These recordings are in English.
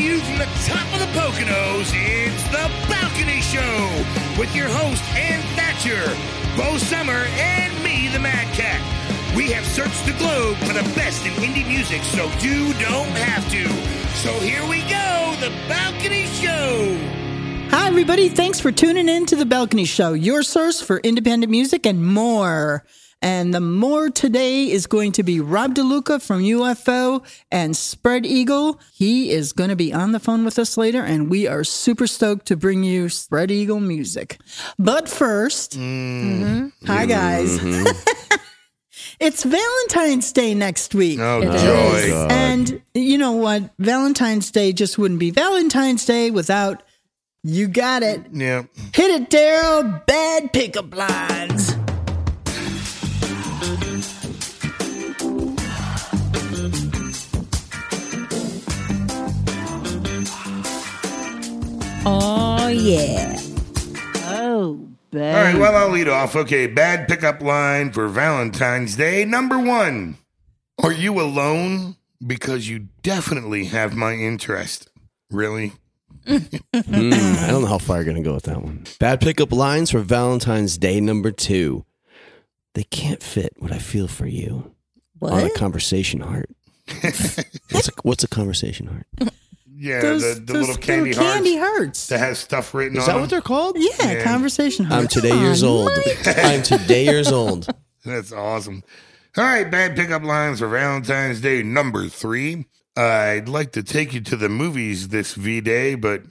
to you from the top of the Poconos, it's The Balcony Show with your host, Ann Thatcher, Bo Summer, and me, the Mad Cat. We have searched the globe for the best in indie music, so you don't have to. So here we go, The Balcony Show. Hi, everybody. Thanks for tuning in to The Balcony Show, your source for independent music and more. And the more today is going to be Rob DeLuca from UFO and Spread Eagle. He is going to be on the phone with us later, and we are super stoked to bring you Spread Eagle music. But 1st Mm. hi guys. Mm-hmm. it's Valentine's Day next week. Oh, It joy. is. And you know what? Valentine's Day just wouldn't be Valentine's Day without you got it. Yeah. Hit it, Daryl. Bad pickup lines. Oh yeah. Oh, bad. All right, well, I'll lead off. Okay, bad pickup line for Valentine's Day. Number one Are you alone? Because you definitely have my interest. Really? Mm, I don't know how far you're going to go with that one. Bad pickup lines for Valentine's Day number two. They can't fit what I feel for you on a conversation heart. what's, a, what's a conversation heart? Yeah, Those- the, the those little candy candy hearts hearts. that has stuff written Is on Is that them. what they're called? Yeah, Yeah. conversation hearts. I'm hearts. today years old. I'm today years old. That's awesome. All right, bad pickup lines for Valentine's Day number three. I'd like to take you to the movies this V Day, but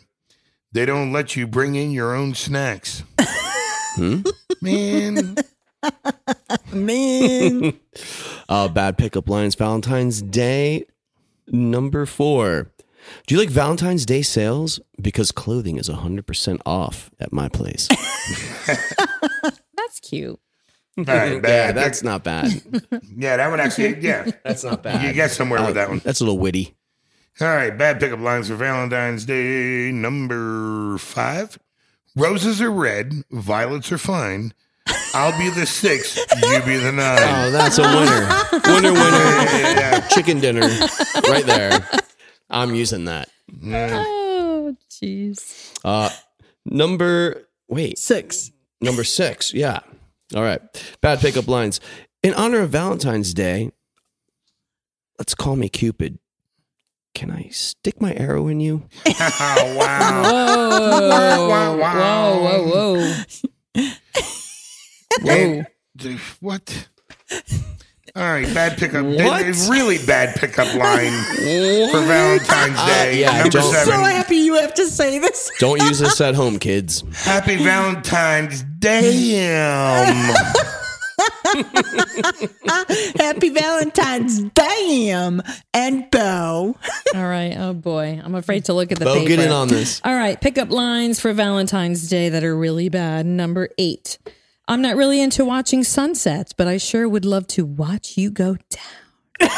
they don't let you bring in your own snacks. Hmm? Man, Man. Uh, bad pickup lines Valentine's Day number four. Do you like Valentine's Day sales? Because clothing is 100% off at my place. That's cute. all right, yeah, bad. that's not bad. yeah, that would actually, yeah, That's not bad. you get somewhere with that one. That's a little witty. All right, bad pickup lines for Valentine's Day number five. Roses are red, violets are fine. I'll be the six, you be the nine. Oh, that's a winner. winner, winner. Yeah. Chicken dinner right there. I'm using that. Oh, jeez. Uh, number, wait, Six. number six. Yeah. All right. Bad pickup lines. In honor of Valentine's Day, let's call me Cupid. Can I stick my arrow in you? Oh, wow. Whoa. Wow, wow. Whoa, whoa, whoa. And- dude, what? All right, bad pickup. What? It's really bad pickup line for Valentine's uh, Day. yeah, number don't- So seven. happy you have to say this. Don't use this at home, kids. Happy Valentine's Day. Happy Valentine's Damn and Bo. All right. Oh boy. I'm afraid to look at the Bo, paper. get in on this. All right. Pickup lines for Valentine's Day that are really bad. Number eight. I'm not really into watching sunsets, but I sure would love to watch you go down.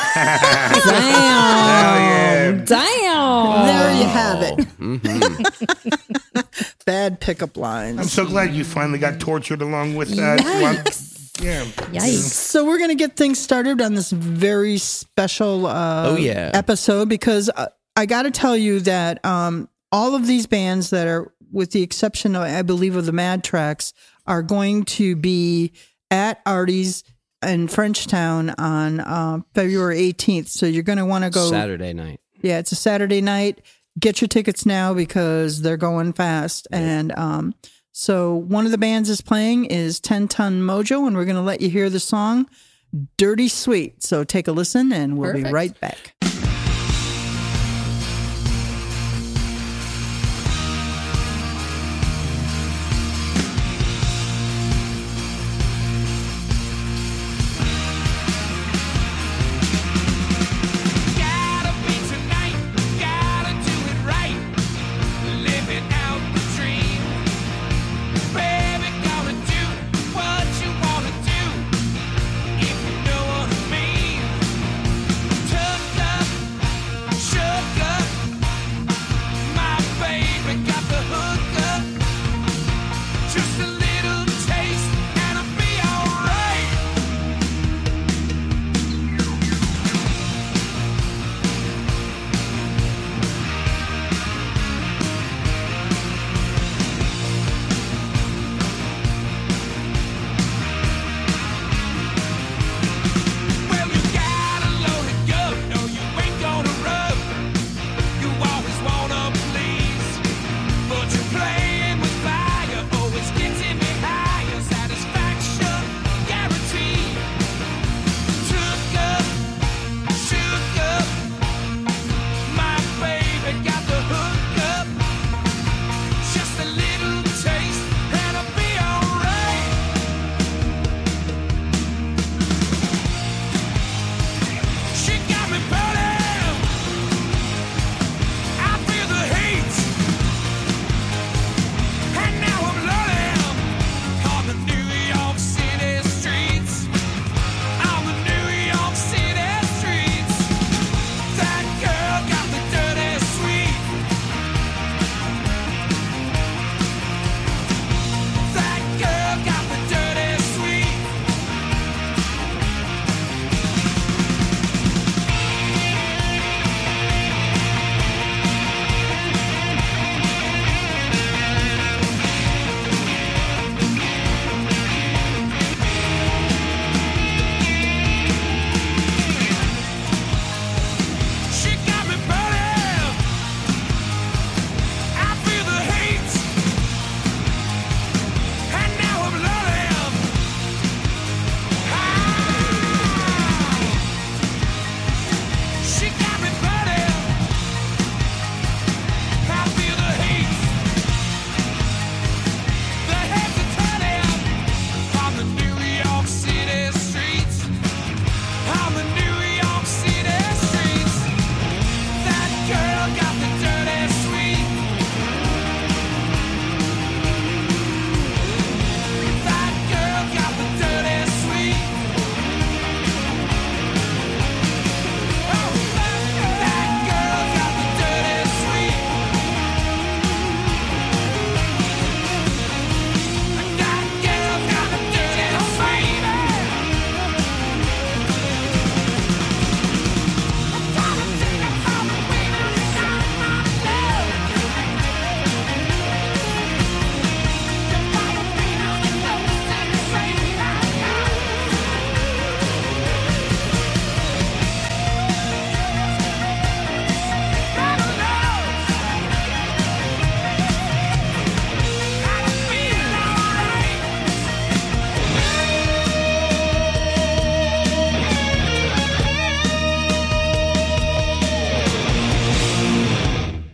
Damn. Damn. There you have it. Mm-hmm. Bad pickup lines. I'm so glad you finally got tortured along with that. one. Yikes. Yeah. Yikes. So we're going to get things started on this very special uh, Oh, yeah. episode because uh, I got to tell you that um, all of these bands that are, with the exception of I believe of the Mad Tracks, are going to be at Artie's in Frenchtown on uh, February 18th. So you're going to want to go. Saturday night. Yeah, it's a Saturday night. Get your tickets now because they're going fast. And um, so one of the bands is playing is 10 Ton Mojo, and we're going to let you hear the song Dirty Sweet. So take a listen, and we'll be right back.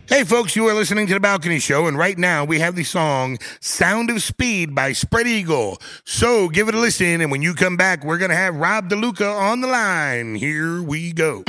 Hey, folks, you are listening to The Balcony Show, and right now we have the song Sound of Speed by Spread Eagle. So give it a listen, and when you come back, we're going to have Rob DeLuca on the line. Here we go.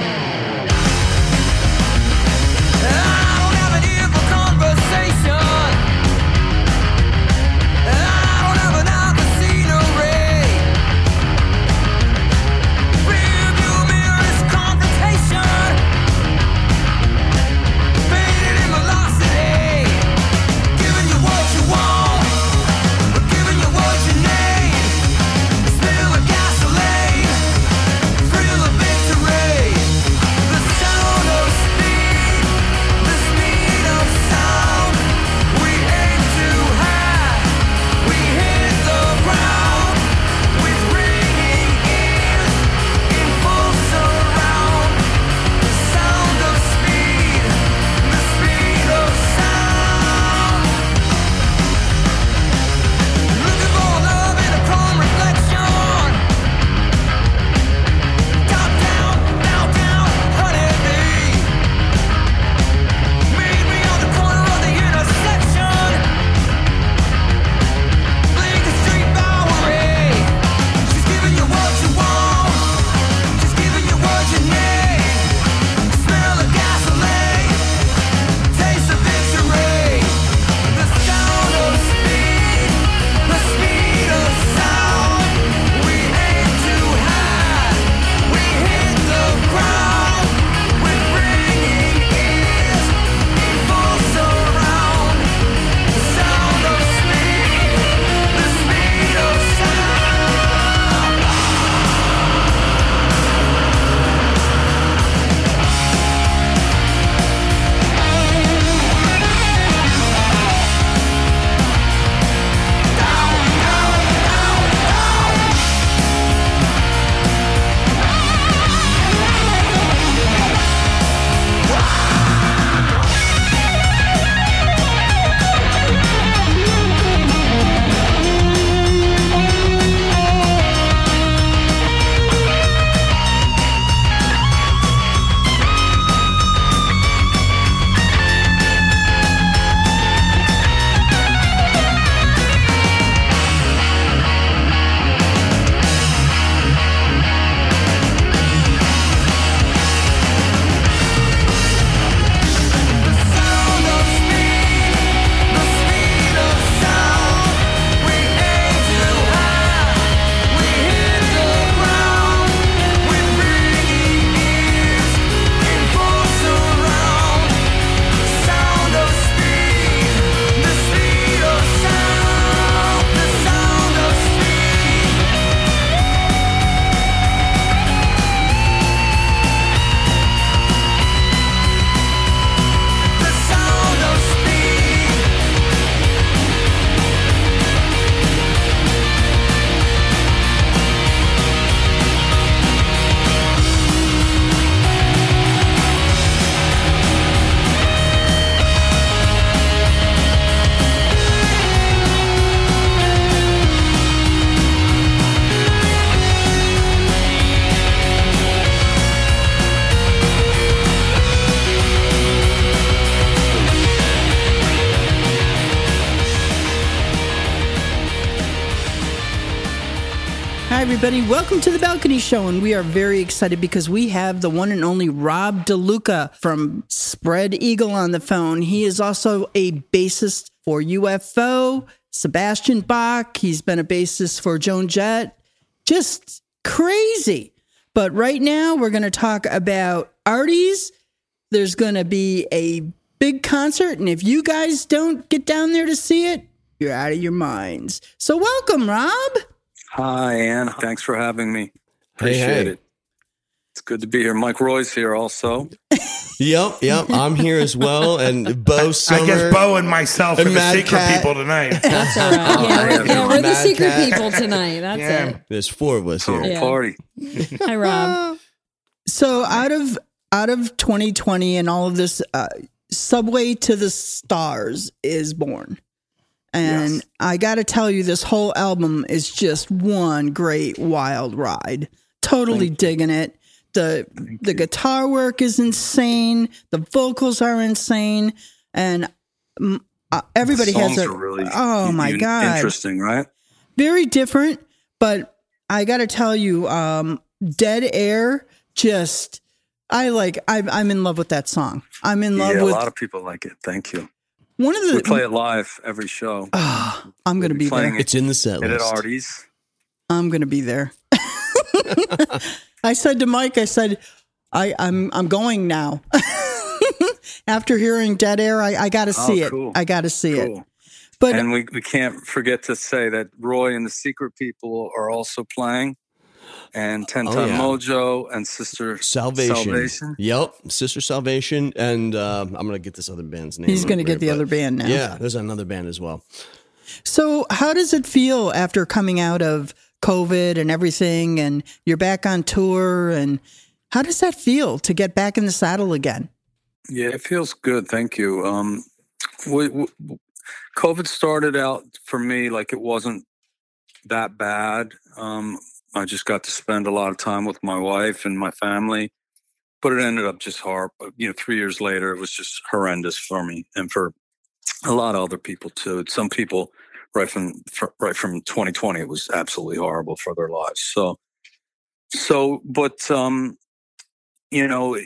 Everybody. Welcome to the Balcony Show. And we are very excited because we have the one and only Rob DeLuca from Spread Eagle on the phone. He is also a bassist for UFO, Sebastian Bach. He's been a bassist for Joan Jett. Just crazy. But right now, we're going to talk about Artie's. There's going to be a big concert. And if you guys don't get down there to see it, you're out of your minds. So, welcome, Rob. Hi, Ann. Thanks for having me. Appreciate hey. it. It's good to be here. Mike Roi's here also. Yep, yep. I'm here as well, and Bo Summer. I guess Bo and myself are And the secret Cat. people tonight. That's all right. Yeah, we're, yeah, we're the secret Cat. people tonight. That's Yeah. it. There's four of us here. Yeah. party. Hi, Rob. So out of out of 2020 and all of this, uh, Subway to the Stars is born, and Yes. I got to tell you, this whole album is just one great wild ride. Totally digging it. the the guitar work is insane. The vocals are insane, and uh, everybody has a really oh my god, interesting, right? very different. But I got to tell you, um, Dead Air just I like. I'm I'm in love with that song. I'm in love yeah, with a lot of people like it. Thank you. One of the. We play it live every show. Ah, I'm gonna be playing there. It's in the set it at. Artie's. I'm gonna be there. I said to Mike, I said, I, I'm I'm going now. After hearing Dead Air, I, I got to Oh, see it. I got to see it. But and we, we can't forget to say that Roi and the Secret People are also playing, and Ten Oh, Ton yeah. Mojo and Sister Salvation. Salvation. Yep, Sister Salvation, and uh, I'm gonna get this other band's name. he's going to get here, the other band now. Yeah, there's another band as well. So, how does it feel after coming out of COVID and everything, and you're back on tour? And how does that feel to get back in the saddle again? Yeah, it feels good. Thank you. Um, we, we, COVID started out for me like it wasn't that bad. Um, I just got to spend a lot of time with my wife and my family, but it ended up just hard. You know, three years later, it was just horrendous for me and for a lot of other people too. Some people, right from fr- right from 2020, it was absolutely horrible for their lives. So, so, but um, you know,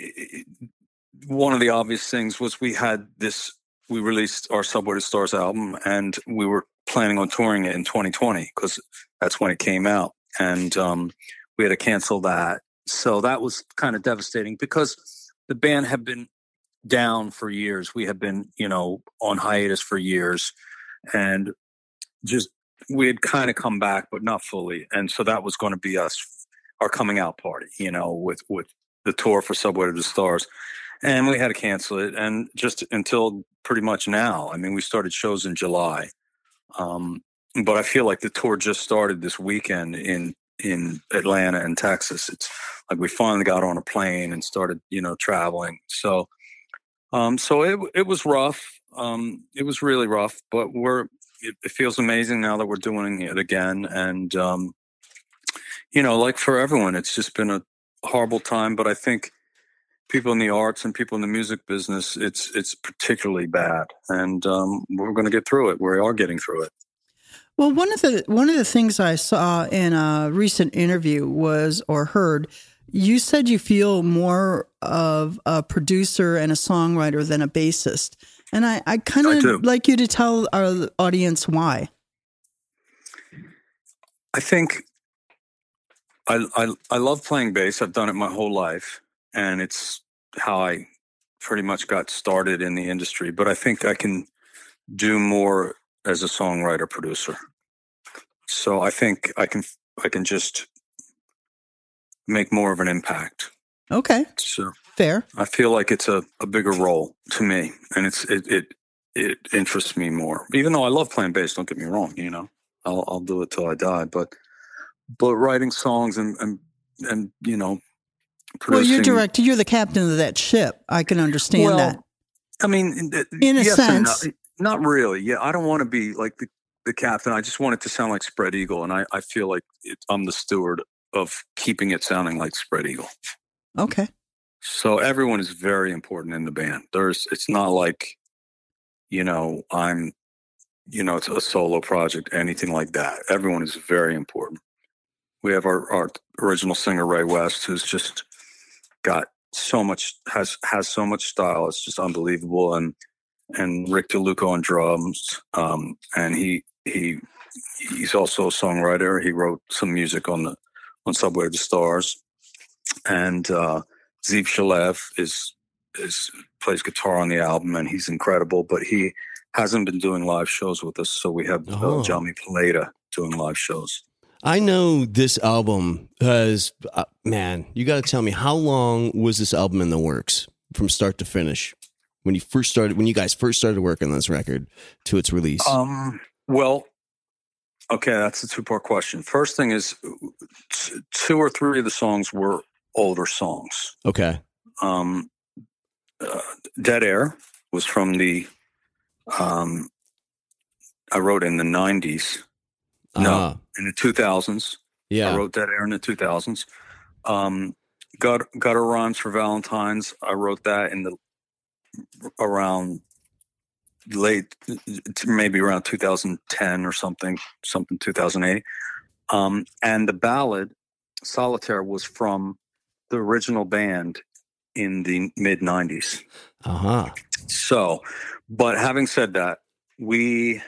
one of the obvious things was we had this we released our subway to stars album and we were planning on touring it in 2020 because that's when it came out and um, we had to cancel that. So that was kind of devastating because the band had been down for years. We had been you know on hiatus for years and just we had kind of come back but not fully. And so that was going to be us our coming out party you know with with the tour for subway to the stars. And we had to cancel it. And just until pretty much now i mean we started shows in july. Um, but i feel like the tour just started this weekend in in atlanta and texas. It's like we finally got on a plane and started you know traveling. So um, so it, it was rough. Um, it was really rough but we're it, it feels amazing now that we're doing it again. And um, you know like for everyone it's just been a horrible time but i think people in the arts and people in the music business, it's it's particularly bad, and um, we're going to get through it. We are getting through it. Well, one of the one of the things I saw in a recent interview was or heard you said you feel more of a producer and a songwriter than a bassist. And I, I kind of like you to tell our audience why. I think I, I I love playing bass. I've done it my whole life, and it's how I pretty much got started in the industry. But I think I can do more as a songwriter producer. So I think I can I can just make more of an impact. Okay, So fair. I feel like it's a, a bigger role to me, and it's it, it it interests me more. Even though I love playing bass, don't get me wrong. You know, I'll I'll do it till I die. But but writing songs and and and you know, Well, you're producing- director. You're the captain of that ship. I can understand Well, that. I mean, in, a yes and sense. No. not really. Yeah, I don't want to be like the, the captain. I just want it to sound like Spread Eagle, and I I feel like it, I'm the steward of keeping it sounding like Spread Eagle. Okay. So everyone is very important in the band. There's it's not like you know, I'm you know, it's a solo project, anything like that. Everyone is very important. We have our, our original singer Ray West who's just got so much has has so much style. It's just unbelievable and and Rick DeLuca on drums. Um and he he he's also a songwriter. He wrote some music on the on Subway to the Stars. And uh Zeev Shalev is is plays guitar on the album, and he's incredible. But he hasn't been doing live shows with us, so we have Oh. uh, Johnny Paleta doing live shows. I know this album has, uh, man, you got to tell me how long was this album in the works from start to finish? When you first started, when you guys first started working on this record to its release? Um, well, okay, that's a two part question. First thing is, t- two or three of the songs were older songs. okay. Um, uh, Dead Air was from the, um, I wrote in the 90s, No. Ah, in the 2000s. Yeah. I wrote Dead Air in the 2000s. Um, Gut, Gutter Rhymes for Valentine's. I wrote that in the around late, maybe around 2010 or something, something 2008. Um, and the ballad Solitaire was from the original band in the mid 90s. Uh huh. So, but having said that, we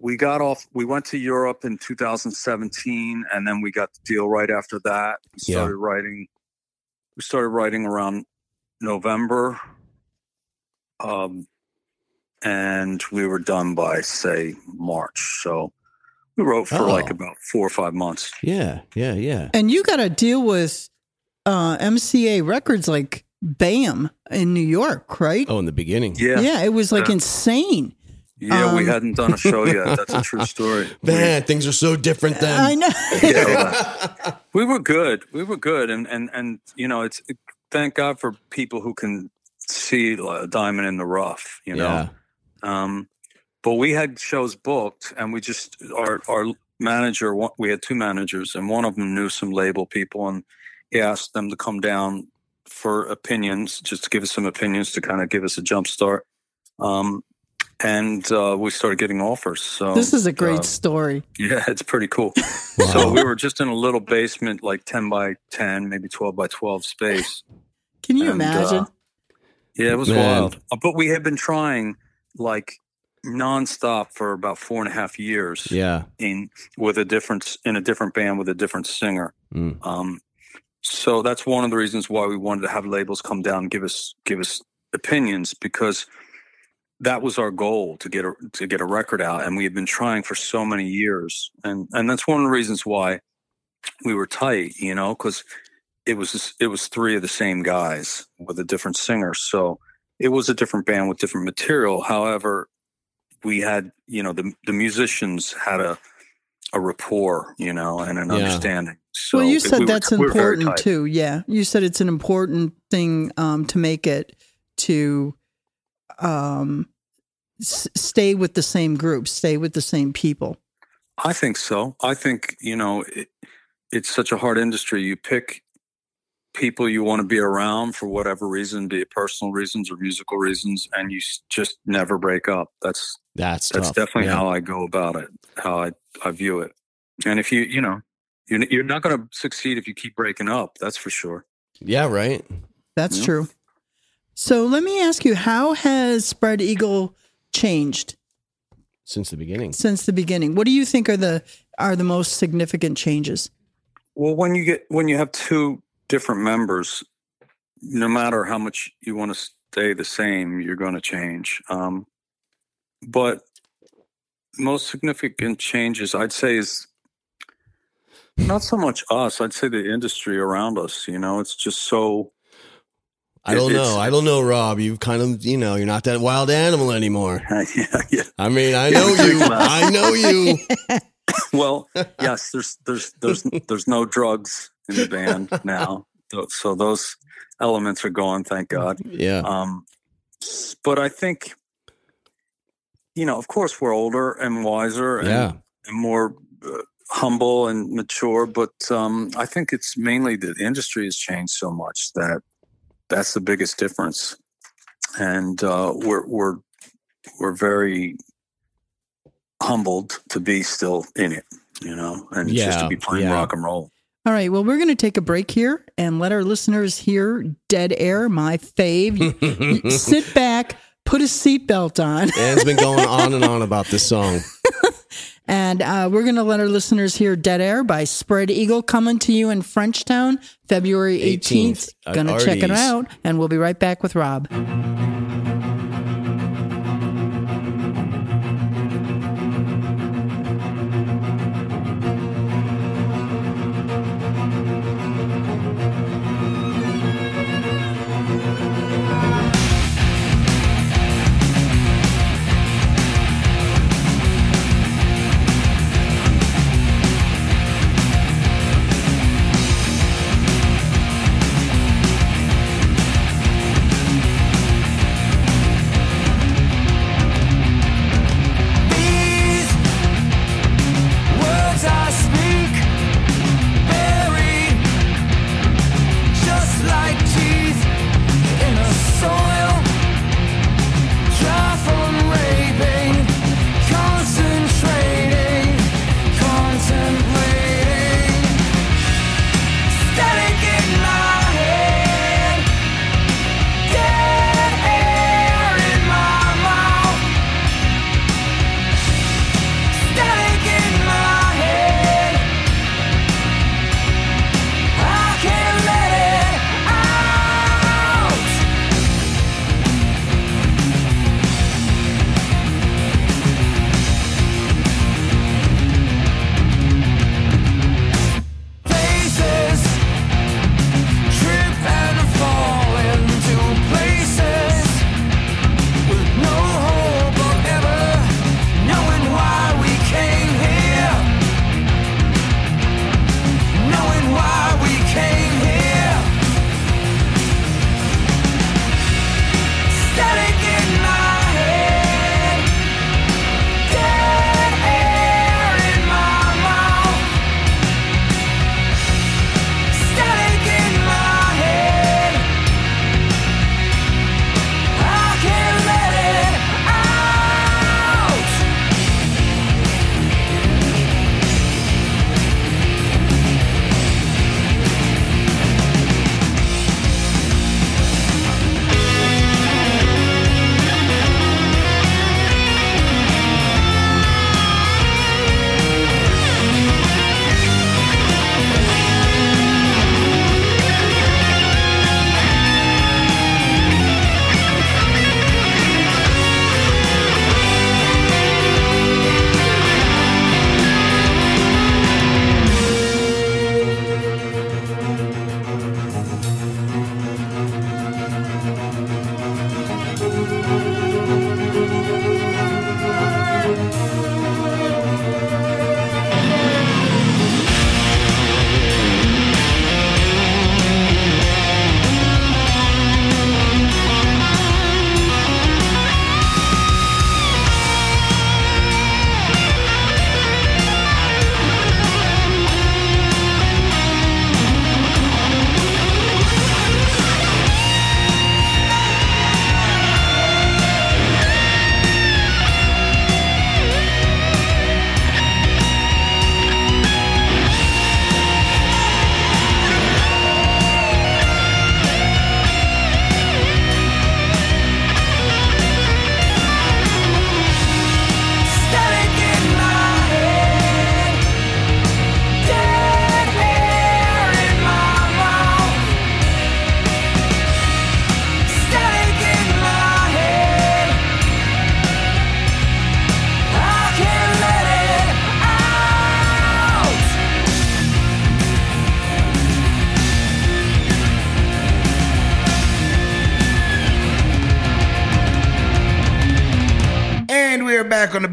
we got off. We went to Europe in 2017, and then we got the deal right after that. We Yeah. started writing. We started writing around November, um, and we were done by say March. So we wrote for like Oh. about four or five months. Yeah, yeah, yeah. And you got to deal with uh, MCA Records like BAM in New York, right? Oh, in the beginning. Yeah, yeah, it was like insane. Yeah. insane. we Um, hadn't done a show yet. That's a true story. We- Man, things are so different then. I know. yeah. we were good. We were good, and and and you know, it's thank God for people who can see a diamond in the rough. You know, Yeah. um, but we had shows booked, and we just our our manager. We had two managers, and one of them knew some label people, and he asked them to come down for opinions, just to give us some opinions to kind of give us a jump start. Um, and uh, we started getting offers. So this is a great uh, story. yeah, it's pretty cool. So we were just in a little basement, like 10 by 10, maybe 12 by 12 space. Can you and, imagine? uh, yeah, it was Man. wild. Uh, But we had been trying like nonstop for about four and a half years Yeah. in with a different in a different band with a different singer. Mm. Um, so that's one of the reasons why we wanted to have labels come down and give us give us opinions because that was our goal to get a to get a record out, and we had been trying for so many years, and and that's one of the reasons why we were tight, you know, because it was it was three of the same guys with a different singer, so it was a different band with different material. However, we had you know the the musicians had a a rapport, you know, and an Yeah. understanding. So well, you said we that's we were important tight. too. Yeah, you said it's an important thing um, to make it to um, s- stay with the same group, stay with the same people. I think so. I think you know it, it's such a hard industry. You pick people you want to be around for whatever reason, be it personal reasons or musical reasons, and you just never break up. That's That's that's tough. definitely Yeah. how I go about it, how I I view it. And if you you know you're you're not going to succeed if you keep breaking up. That's for sure. Yeah, right. That's Yeah. true. So let me ask you, how has Spread Eagle changed Since the beginning. since the beginning? What do you think are the are the most significant changes? Well, when you get when you have two different members, no matter how much you want to stay the same, you're going to change. Um, but most significant changes, I'd say, is not so much us. I'd say the industry around us. You know, it's just so. I don't It's- know. I don't know, Rob. You've kind of, you know, you're not that wild animal anymore. yeah, yeah. I mean, I know you. I know you. Well, yes. There's there's there's there's no drugs in the band now, Tho- so those elements are gone. Thank God. Yeah. Um, but I think, you know, of course, we're older and wiser and, Yeah. and more uh, humble and mature. But um, I think it's mainly the industry has changed so much that that's the biggest difference. And uh, we're we're we're very humbled to be still in it, you know, and just to be playing yeah. rock and roll. All right, well, we're going to take a break here and let our listeners hear Dead Air, my fave. Sit back, put a seatbelt on, Ann's been going on and on about this song. and uh, we're going to let our listeners hear Dead Air by Spread Eagle coming to you in Frenchtown, February 18th. 18th Going to check it out, and we'll be right back with Rob.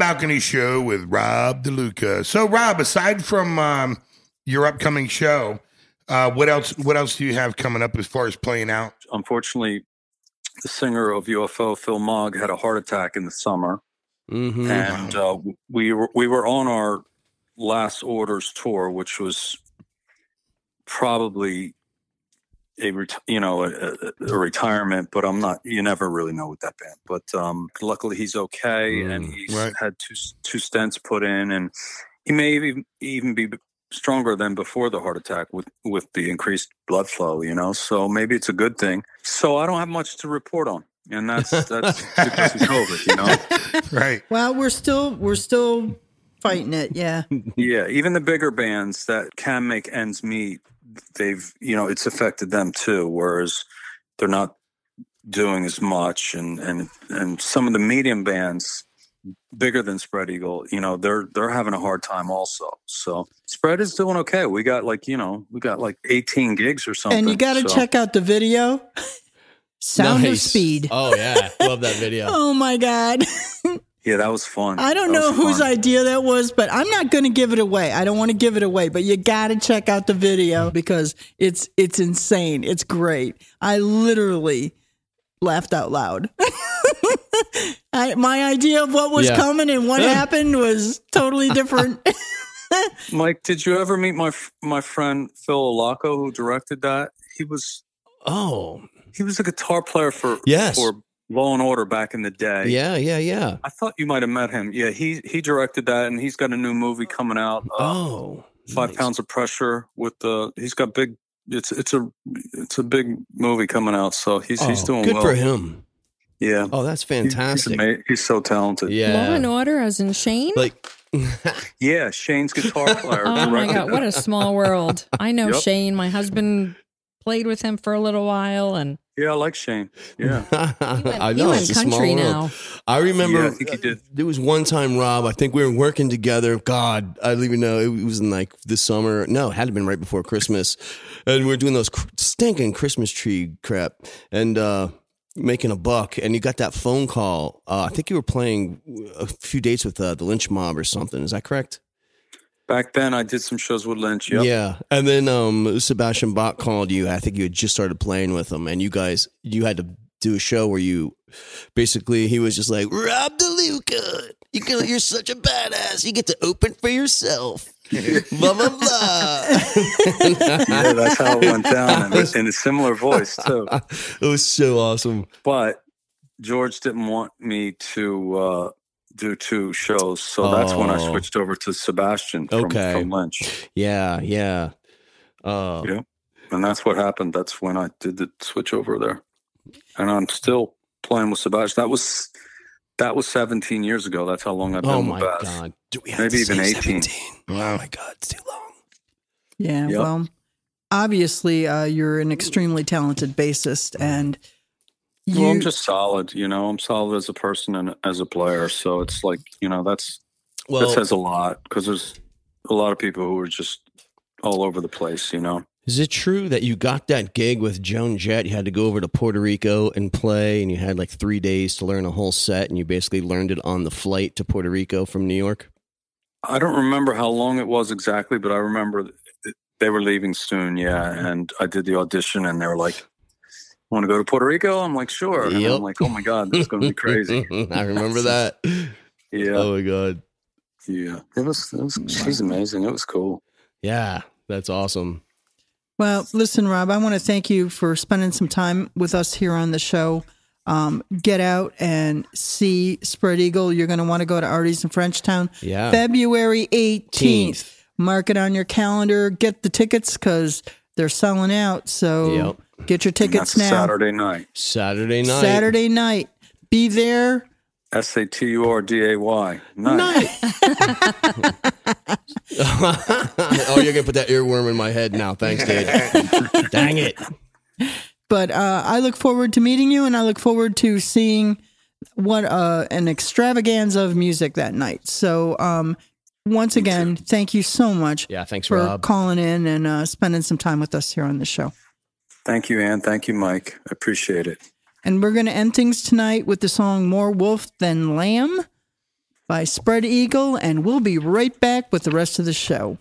Balcony show with Rob DeLuca. So, Rob, aside from um, your upcoming show, uh, what else? What else do you have coming up as far as playing out? Unfortunately, the singer of UFO, Phil Mogg, had a heart attack in the summer, Mm-hmm. and uh, we were we were on our last orders tour, which was probably a ret- you know a, a, a retirement, but I'm not. You never really know with that band. But um, luckily, he's okay, and Mm, he's right. had two two stents put in, and he may even even be stronger than before the heart attack with with the increased blood flow. You know, so maybe it's a good thing. So I don't have much to report on, and that's that's because of COVID. You know. Right. Well, we're still we're still fighting it. Yeah. Yeah, even the bigger bands that can make ends meet, they've you know it's affected them too. Whereas they're not doing as much, and and and some of the medium bands, bigger than Spread Eagle, you know they're they're having a hard time also. So Spread is doing okay. We got like you know we got like eighteen gigs or something. and you got to so- check out the video. Sound of Speed. Oh yeah, love that video. Oh my God. Yeah, that was fun. I don't That know whose fun. idea that was, but I'm not going to give it away. I don't want to give it away, but you got to check out the video because it's it's insane. It's great. I literally laughed out loud. I, my idea of what was Yeah. coming and what happened was totally different. Mike, did you ever meet my my friend Phil Olaco who directed that? He was Oh he was a guitar player for Yes. for Law and Order back in the day. yeah, yeah, yeah. I thought you might have met him. Yeah, he he directed that, and he's got a new movie coming out. Uh, Oh, Five nice. pounds of pressure with the. He's got big. It's it's a it's a big movie coming out, so he's he's Oh, doing good well. for him. Yeah, Oh, that's He- he's, fantastic. he's so talented. Yeah. Law and Order, as in Shane. like Yeah, Shane's guitar player. oh my god, what a small world! I know Yep. Shane. My husband played with him for a little while, and Yeah, I like Shane. Yeah, I he know went it's a small country world. now. I remember. Yeah, I think he did. There was one time, Rob. I think we were working together. God, I don't even know. It was in like the summer. No, it had to have been right before Christmas, and we were doing those stinking Christmas tree crap and uh making a buck. And you got that phone call. Uh, I think you were playing a few dates with uh, the Lynch Mob or something. Is that correct? Back then I did some shows with Lynch. Yep. Yeah. And then um Sebastian Bach called you. I think you had just started playing with him and you guys you had to do a show where you basically he was just like, Rob DeLuca, you can, you're such a badass. You get to open for yourself. blah blah blah. yeah, that's how it went down, and in a similar voice too. it was so awesome. But George didn't want me to uh, do two shows, so that's when I Oh. switched over to Sebastian from, Okay. from Lynch. Yeah, yeah. Uh Yeah. And that's what happened. That's when I did the switch over there. And I'm still playing with Sebastian. That was that was 17 years ago. That's how long I've been Oh with my Bass. god. Do we have Maybe to even 18. 17? Oh my god, it's too long. Yeah, Yep. well, obviously, uh, you're an extremely talented bassist, and you. Well, I'm just solid, you know. I'm solid as a person and as a player. So it's like, you know, that's Well, that says a lot because there's a lot of people who are just all over the place, you know. Is it true that you got that gig with Joan Jett? You had to go over to Puerto Rico and play, and you had like three days to learn a whole set, and you basically learned it on the flight to Puerto Rico from New York. I don't remember how long it was exactly, but I remember they were leaving soon. Yeah, and I did the audition, and they were like, "Want to go to Puerto Rico?" I'm like, "Sure." And Yep. I'm like, "Oh my god, this is going to be crazy." I remember that. Yeah, Oh my god. yeah. It was, it was. She's amazing. It was cool. Yeah, that's awesome. Well, listen, Rob, I want to thank you for spending some time with us here on the show. Um, get out and see Spread Eagle. You're going to want to go to Artie's in Frenchtown. Yeah. February 18th. 18th. Mark it on your calendar. Get the tickets because they're selling out. So Yep. get your tickets that's now. Saturday night. Saturday night. Saturday night. Be there. S A T U R D A Y. Night. oh, you're gonna put that earworm in my head now. Thanks, dude. Dang it. But uh, I look forward to meeting you, and I look forward to seeing what uh, an extravaganza of music that night. So, um, once again, thank you so much. Yeah, thanks for Rob. calling in and uh, spending some time with us here on the show. Thank you, Ann. Thank you, Mike. I appreciate it. And we're going to end things tonight with the song More Wolf Than Lamb by Spread Eagle, and we'll be right back with the rest of the show.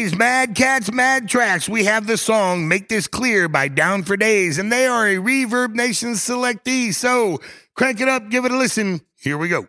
Mad Cats Mad Tracks, we have the song Make This Clear by Down for Days, and they are a Reverb Nation selectee. So crank it up, give it a listen. Here we go.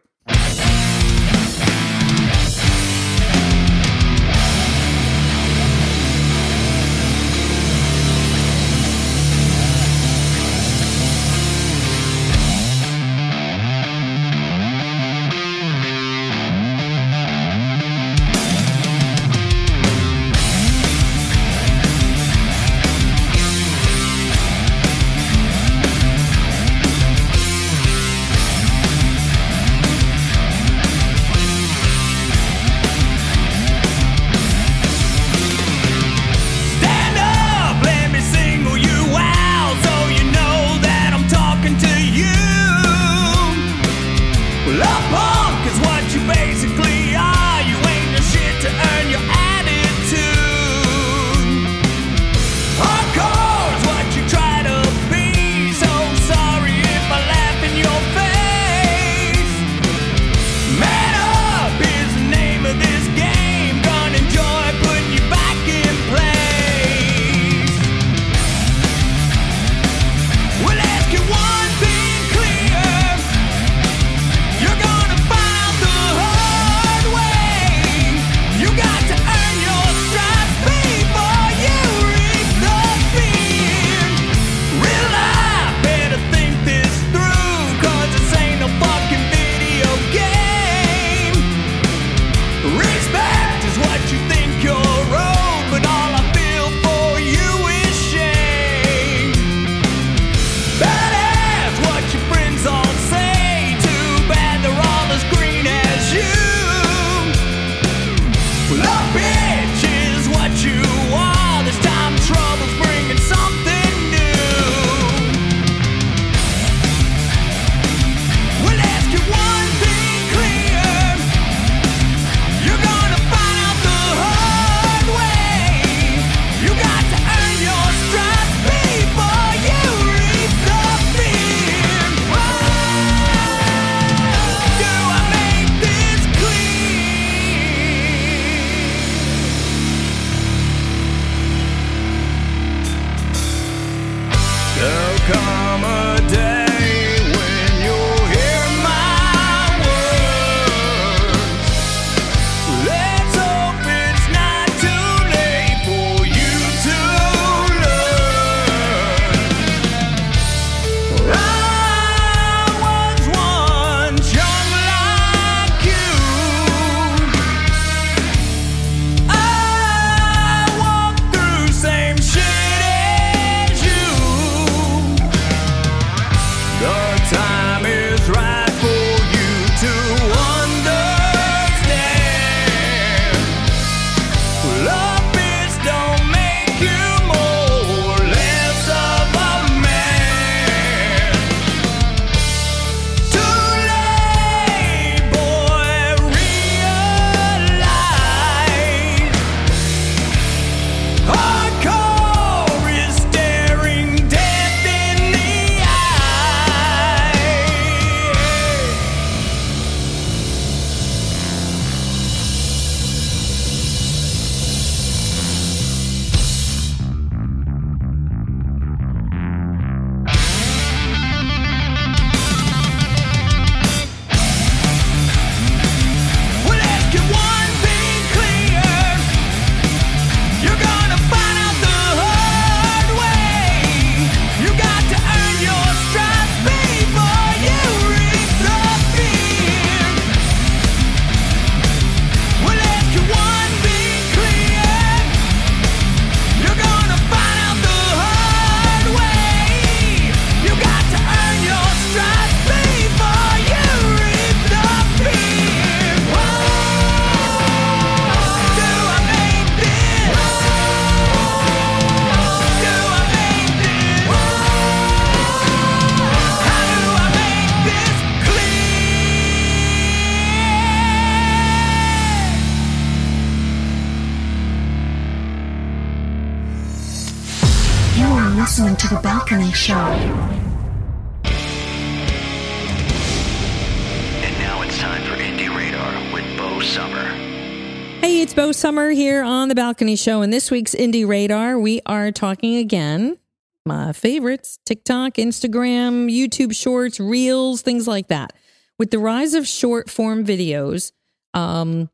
It's Bo Summer here on the Balcony Show. And this week's Indie Radar, we are talking again my favorites TikTok, Instagram, YouTube Shorts, Reels, things like that. With the rise of short form videos, um,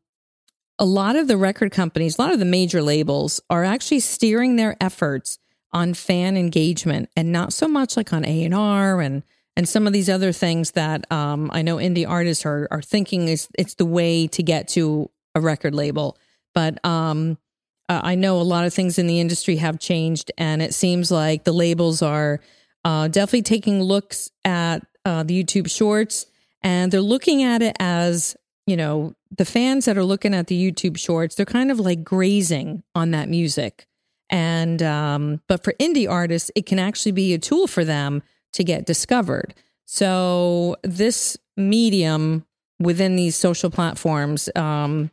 a lot of the record companies, a lot of the major labels are actually steering their efforts on fan engagement and not so much like on A&R and and some of these other things that um, I know indie artists are are thinking is it's the way to get to a record label. But um, I know a lot of things in the industry have changed, and it seems like the labels are uh, definitely taking looks at uh, the YouTube Shorts, and they're looking at it as you know the fans that are looking at the YouTube Shorts, they're kind of like grazing on that music, and um, but for indie artists, it can actually be a tool for them to get discovered. So this medium within these social platforms um,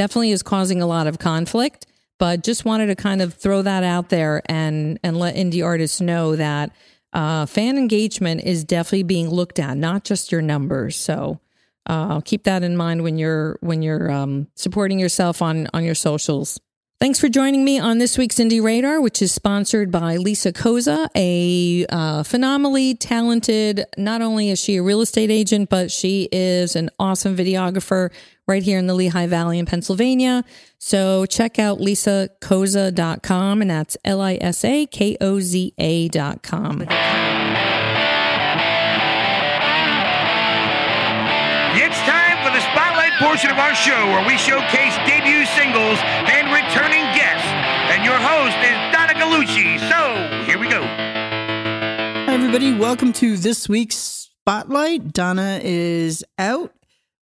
definitely is causing a lot of conflict but just wanted to kind of throw that out there and and let indie artists know that uh, fan engagement is definitely being looked at, not just your numbers. So uh, keep that in mind when you're when you're um, supporting yourself on on your socials. Thanks for joining me on this week's Indie Radar, which is sponsored by Lisa Koza, a uh, phenomenally talented. Not only is she a real estate agent, but she is an awesome videographer right here in the Lehigh Valley in Pennsylvania. So check out lisakoza.com, and that's L I S A K O Z A.com. It's time for the spotlight portion of our show where we showcase debut singles and returning guests. And your host is Donna Galucci. So here we go. Hi, everybody. Welcome to this week's Spotlight. Donna is out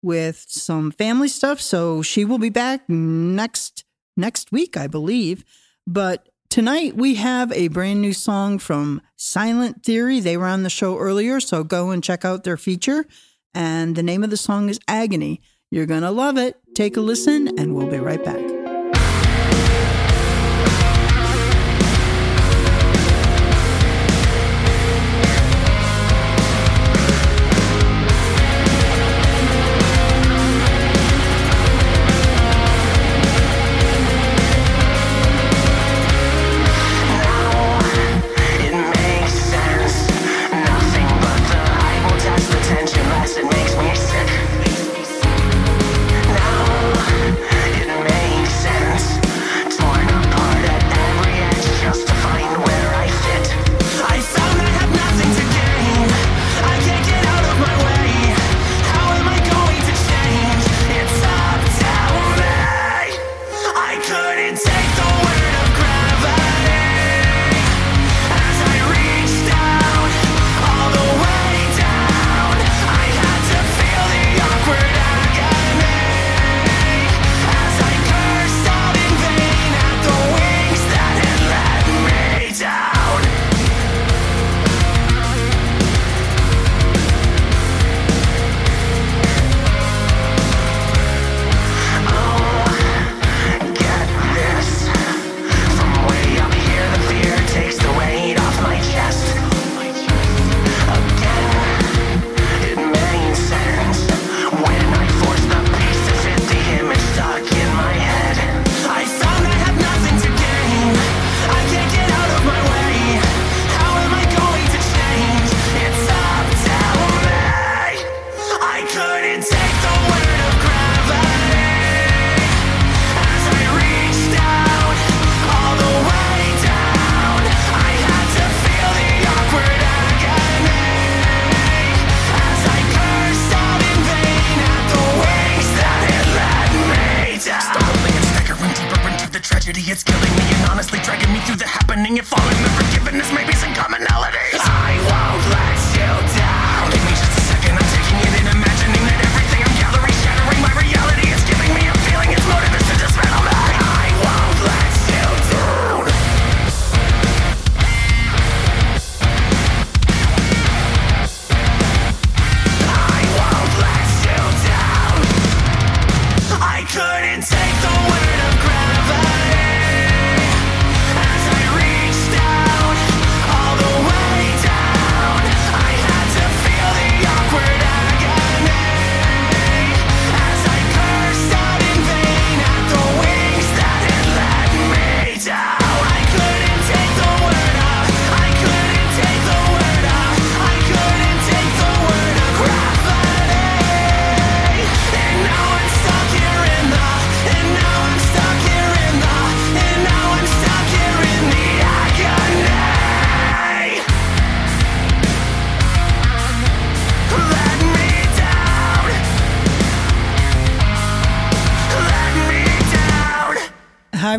with some family stuff, so she will be back next next week, I believe. But tonight we have a brand new song from Silent Theory. They were on the show earlier, so go and check out their feature. And the name of the song is Agony. You're going to love it. Take a listen, and we'll be right back.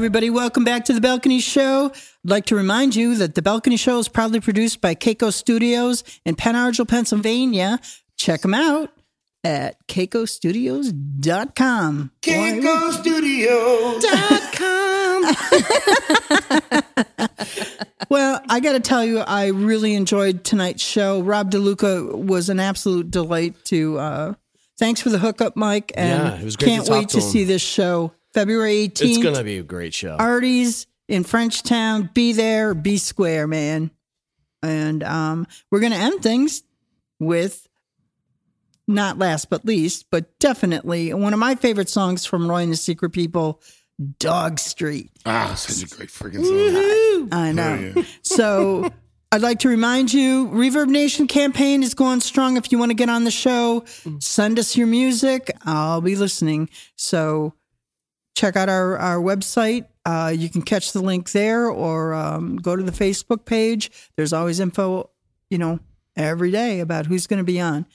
Everybody. Welcome back to the Balcony Show. I'd like to remind you that the Balcony Show is proudly produced by Keiko Studios in Pen Argyl, Pennsylvania. Check them out at keikostudios.com. Kinko Studios. Well, I got to tell you, I really enjoyed tonight's show. Rob DeLuca was an absolute delight to. Uh, thanks for the hookup, Mike. And Yeah, it was great can't talk wait to to see this show February 18th. It's gonna be a great show. Artie's in Frenchtown. Be there, be square, man. And um, we're going to end things with not last but least, but definitely one of my favorite songs from Roi and the Secret People, Dog Street. Ah, such a great freaking song. I know. yeah. So I'd like to remind you, Reverb Nation campaign is going strong. If you want to get on the show, send us your music. I'll be listening. So check out our, our website. Uh, you can catch the link there or um, go to the Facebook page. There's always info, you know, every day about who's going to be on.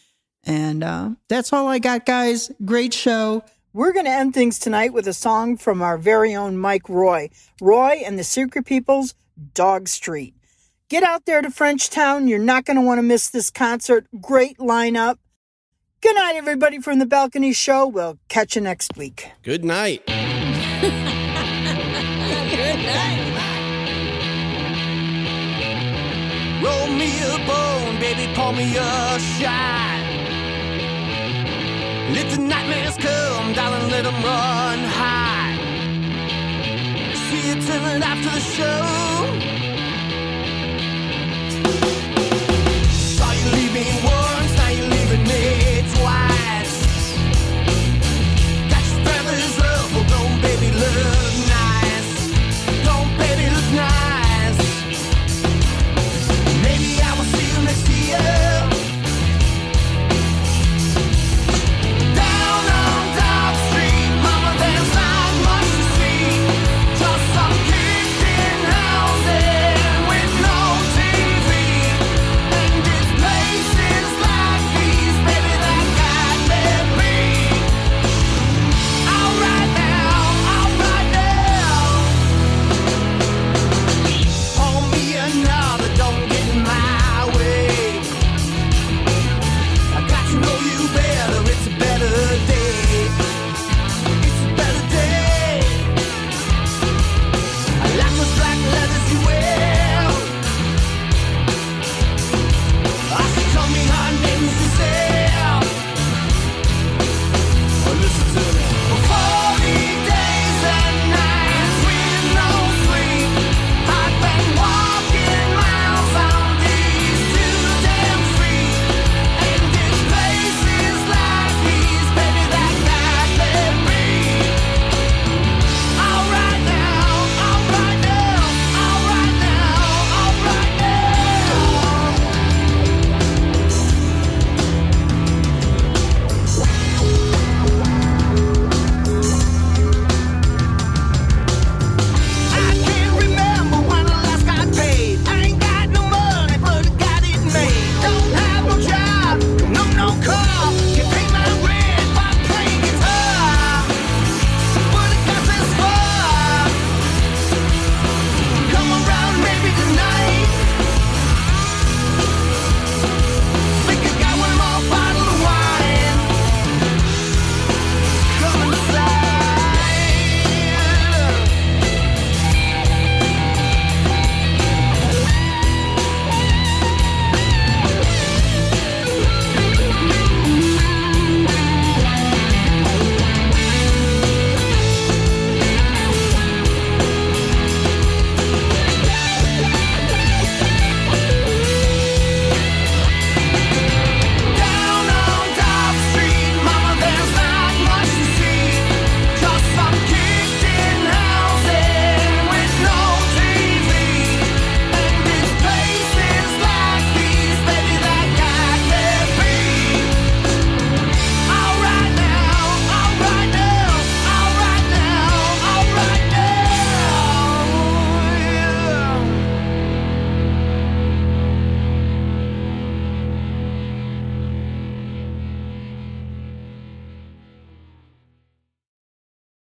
And uh, that's all I got, guys. Great show. We're going to end things tonight with a song from our very own Mike Roi. Roi and the Secret People's Dog Street. Get out there to Frenchtown. You're not going to want to miss this concert. Great lineup. Good night, everybody, from the Balcony Show. We'll catch you next week. Good night. Roll me a bone, baby, pour me a shot. Let the nightmares come, darling, let them run high. See you tonight after the show.